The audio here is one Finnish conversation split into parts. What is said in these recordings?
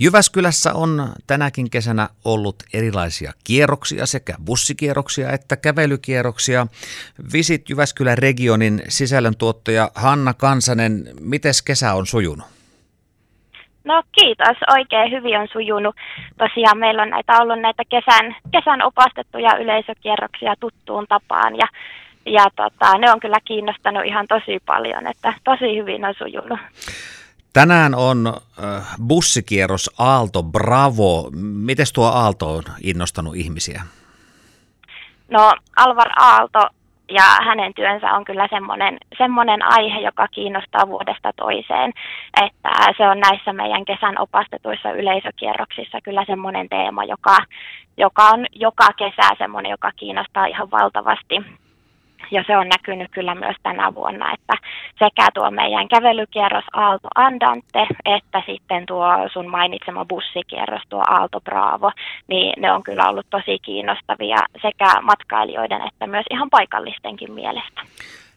Jyväskylässä on tänäkin kesänä ollut erilaisia kierroksia, sekä bussikierroksia että kävelykierroksia. Visit Jyväskylän regionin sisällöntuottaja Hanna Kansanen, miten kesä on sujunut? No kiitos, oikein hyvin on sujunut. Tosiaan meillä on näitä ollut näitä kesän, kesän opastettuja yleisökierroksia tuttuun tapaan ja, ja tota, ne on kyllä kiinnostanut ihan tosi paljon, että tosi hyvin on sujunut. Tänään on äh, bussikierros Aalto Bravo. Miten tuo Aalto on innostanut ihmisiä? No Alvar Aalto ja hänen työnsä on kyllä semmoinen, semmoinen aihe, joka kiinnostaa vuodesta toiseen, että se on näissä meidän kesän opastetuissa yleisökierroksissa kyllä semmoinen teema, joka, joka on joka kesä semmoinen, joka kiinnostaa ihan valtavasti ja se on näkynyt kyllä myös tänä vuonna, että sekä tuo meidän kävelykierros Aalto Andante, että sitten tuo sun mainitsema bussikierros, tuo Aalto Bravo, niin ne on kyllä ollut tosi kiinnostavia sekä matkailijoiden että myös ihan paikallistenkin mielestä.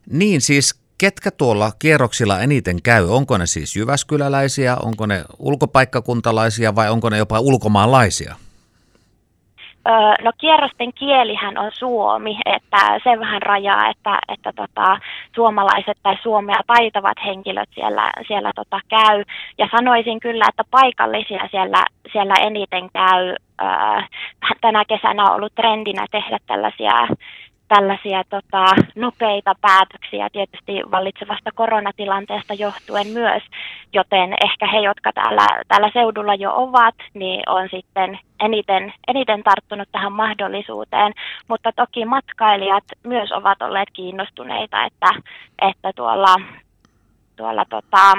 Niin siis ketkä tuolla kierroksilla eniten käy? Onko ne siis jyväskyläläisiä, onko ne ulkopaikkakuntalaisia vai onko ne jopa ulkomaalaisia? no kierrosten kielihän on suomi, että se vähän rajaa, että, että tota, suomalaiset tai suomea taitavat henkilöt siellä, siellä tota käy. Ja sanoisin kyllä, että paikallisia siellä, siellä eniten käy. tänä kesänä on ollut trendinä tehdä tällaisia tällaisia tota, nopeita päätöksiä tietysti vallitsevasta koronatilanteesta johtuen myös, joten ehkä he, jotka täällä, täällä seudulla jo ovat, niin on sitten eniten, eniten tarttunut tähän mahdollisuuteen, mutta toki matkailijat myös ovat olleet kiinnostuneita, että, että tuolla, tuolla tota,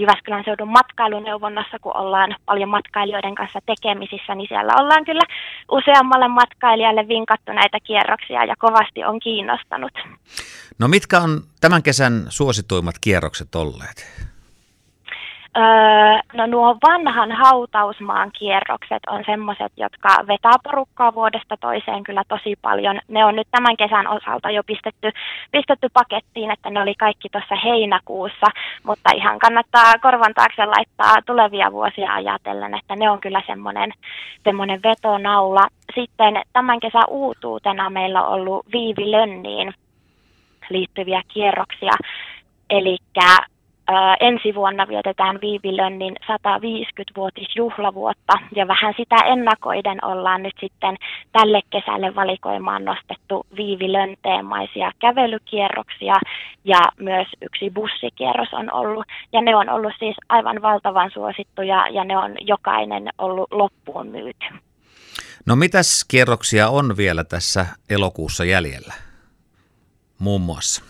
Jyväskylän seudun matkailuneuvonnassa, kun ollaan paljon matkailijoiden kanssa tekemisissä, niin siellä ollaan kyllä useammalle matkailijalle vinkattu näitä kierroksia ja kovasti on kiinnostanut. No mitkä on tämän kesän suosituimmat kierrokset olleet? Öö, no nuo vanhan hautausmaan kierrokset on semmoiset, jotka vetää porukkaa vuodesta toiseen kyllä tosi paljon. Ne on nyt tämän kesän osalta jo pistetty, pistetty pakettiin, että ne oli kaikki tuossa heinäkuussa, mutta ihan kannattaa korvan taakse laittaa tulevia vuosia ajatellen, että ne on kyllä semmoinen, semmoinen vetonaula. Sitten tämän kesän uutuutena meillä on ollut Viivilönniin liittyviä kierroksia, eli ensi vuonna vietetään Viivilönnin 150-vuotisjuhlavuotta ja vähän sitä ennakoiden ollaan nyt sitten tälle kesälle valikoimaan nostettu Viivilön teemaisia kävelykierroksia ja myös yksi bussikierros on ollut ja ne on ollut siis aivan valtavan suosittuja ja ne on jokainen ollut loppuun myyty. No mitäs kierroksia on vielä tässä elokuussa jäljellä muun muassa?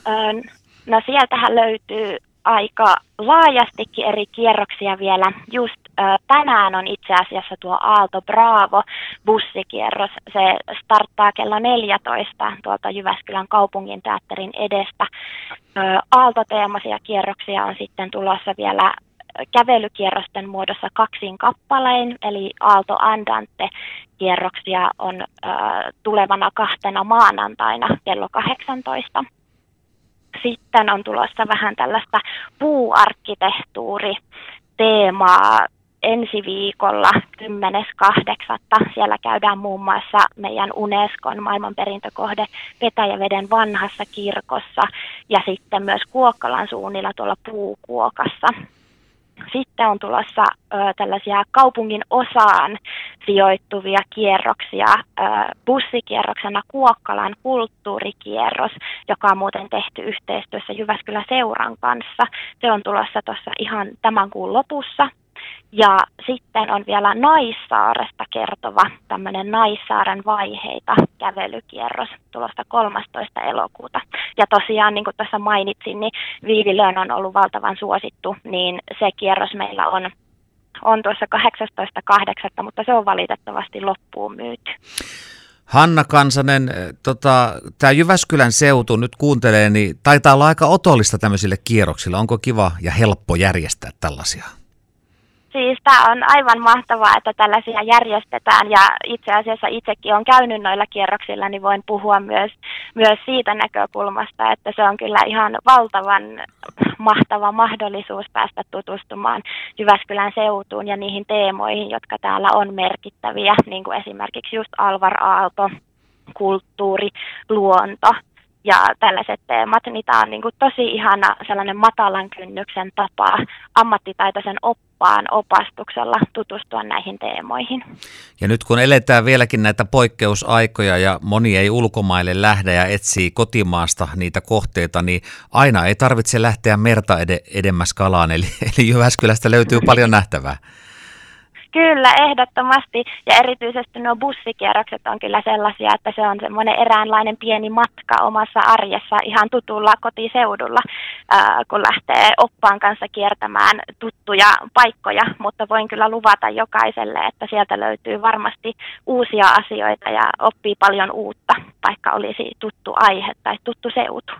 No sieltähän löytyy aika laajastikin eri kierroksia vielä. Just ö, tänään on itse asiassa tuo Aalto Bravo bussikierros. Se starttaa kello 14 tuolta Jyväskylän kaupungin teatterin edestä. Ö, Aalto-teemaisia kierroksia on sitten tulossa vielä kävelykierrosten muodossa kaksin kappalein, eli Aalto Andante kierroksia on ö, tulevana kahtena maanantaina kello 18 sitten on tulossa vähän tällaista puuarkkitehtuuri teemaa ensi viikolla 10.8. Siellä käydään muun muassa meidän Unescon maailmanperintökohde Petäjäveden vanhassa kirkossa ja sitten myös Kuokkalan suunnilla tuolla puukuokassa. Sitten on tulossa ö, tällaisia kaupungin osaan sijoittuvia kierroksia. Ö, bussikierroksena Kuokkalan kulttuurikierros, joka on muuten tehty yhteistyössä Jyväskylän seuran kanssa. Se on tulossa tuossa ihan tämän kuun lopussa ja sitten on vielä Naissaaresta kertova tämmöinen Naissaaren vaiheita kävelykierros tulosta 13. elokuuta. Ja tosiaan, niin kuin tuossa mainitsin, niin Viivilön on ollut valtavan suosittu, niin se kierros meillä on on tuossa 18.8., mutta se on valitettavasti loppuun myyty. Hanna Kansanen, eh, tota, tämä Jyväskylän seutu nyt kuuntelee, niin taitaa olla aika otollista tämmöisille kierroksille. Onko kiva ja helppo järjestää tällaisia? Siis tämä on aivan mahtavaa, että tällaisia järjestetään. Ja itse asiassa itsekin on käynyt noilla kierroksilla, niin voin puhua myös, myös siitä näkökulmasta, että se on kyllä ihan valtavan mahtava mahdollisuus päästä tutustumaan Jyväskylän seutuun ja niihin teemoihin, jotka täällä on merkittäviä, niin kuin esimerkiksi just Alvar Aalto, kulttuuri, luonto ja tällaiset teemat, niin tämä on niin kuin tosi ihana sellainen matalan kynnyksen tapa ammattitaitoisen oppaan opastuksella tutustua näihin teemoihin. Ja nyt kun eletään vieläkin näitä poikkeusaikoja ja moni ei ulkomaille lähde ja etsii kotimaasta niitä kohteita, niin aina ei tarvitse lähteä merta edemmäs kalaan, eli, eli Jyväskylästä löytyy paljon nähtävää. Kyllä, ehdottomasti. Ja erityisesti nuo bussikierrokset on kyllä sellaisia, että se on semmoinen eräänlainen pieni matka omassa arjessa ihan tutulla kotiseudulla, kun lähtee oppaan kanssa kiertämään tuttuja paikkoja. Mutta voin kyllä luvata jokaiselle, että sieltä löytyy varmasti uusia asioita ja oppii paljon uutta, vaikka olisi tuttu aihe tai tuttu seutu.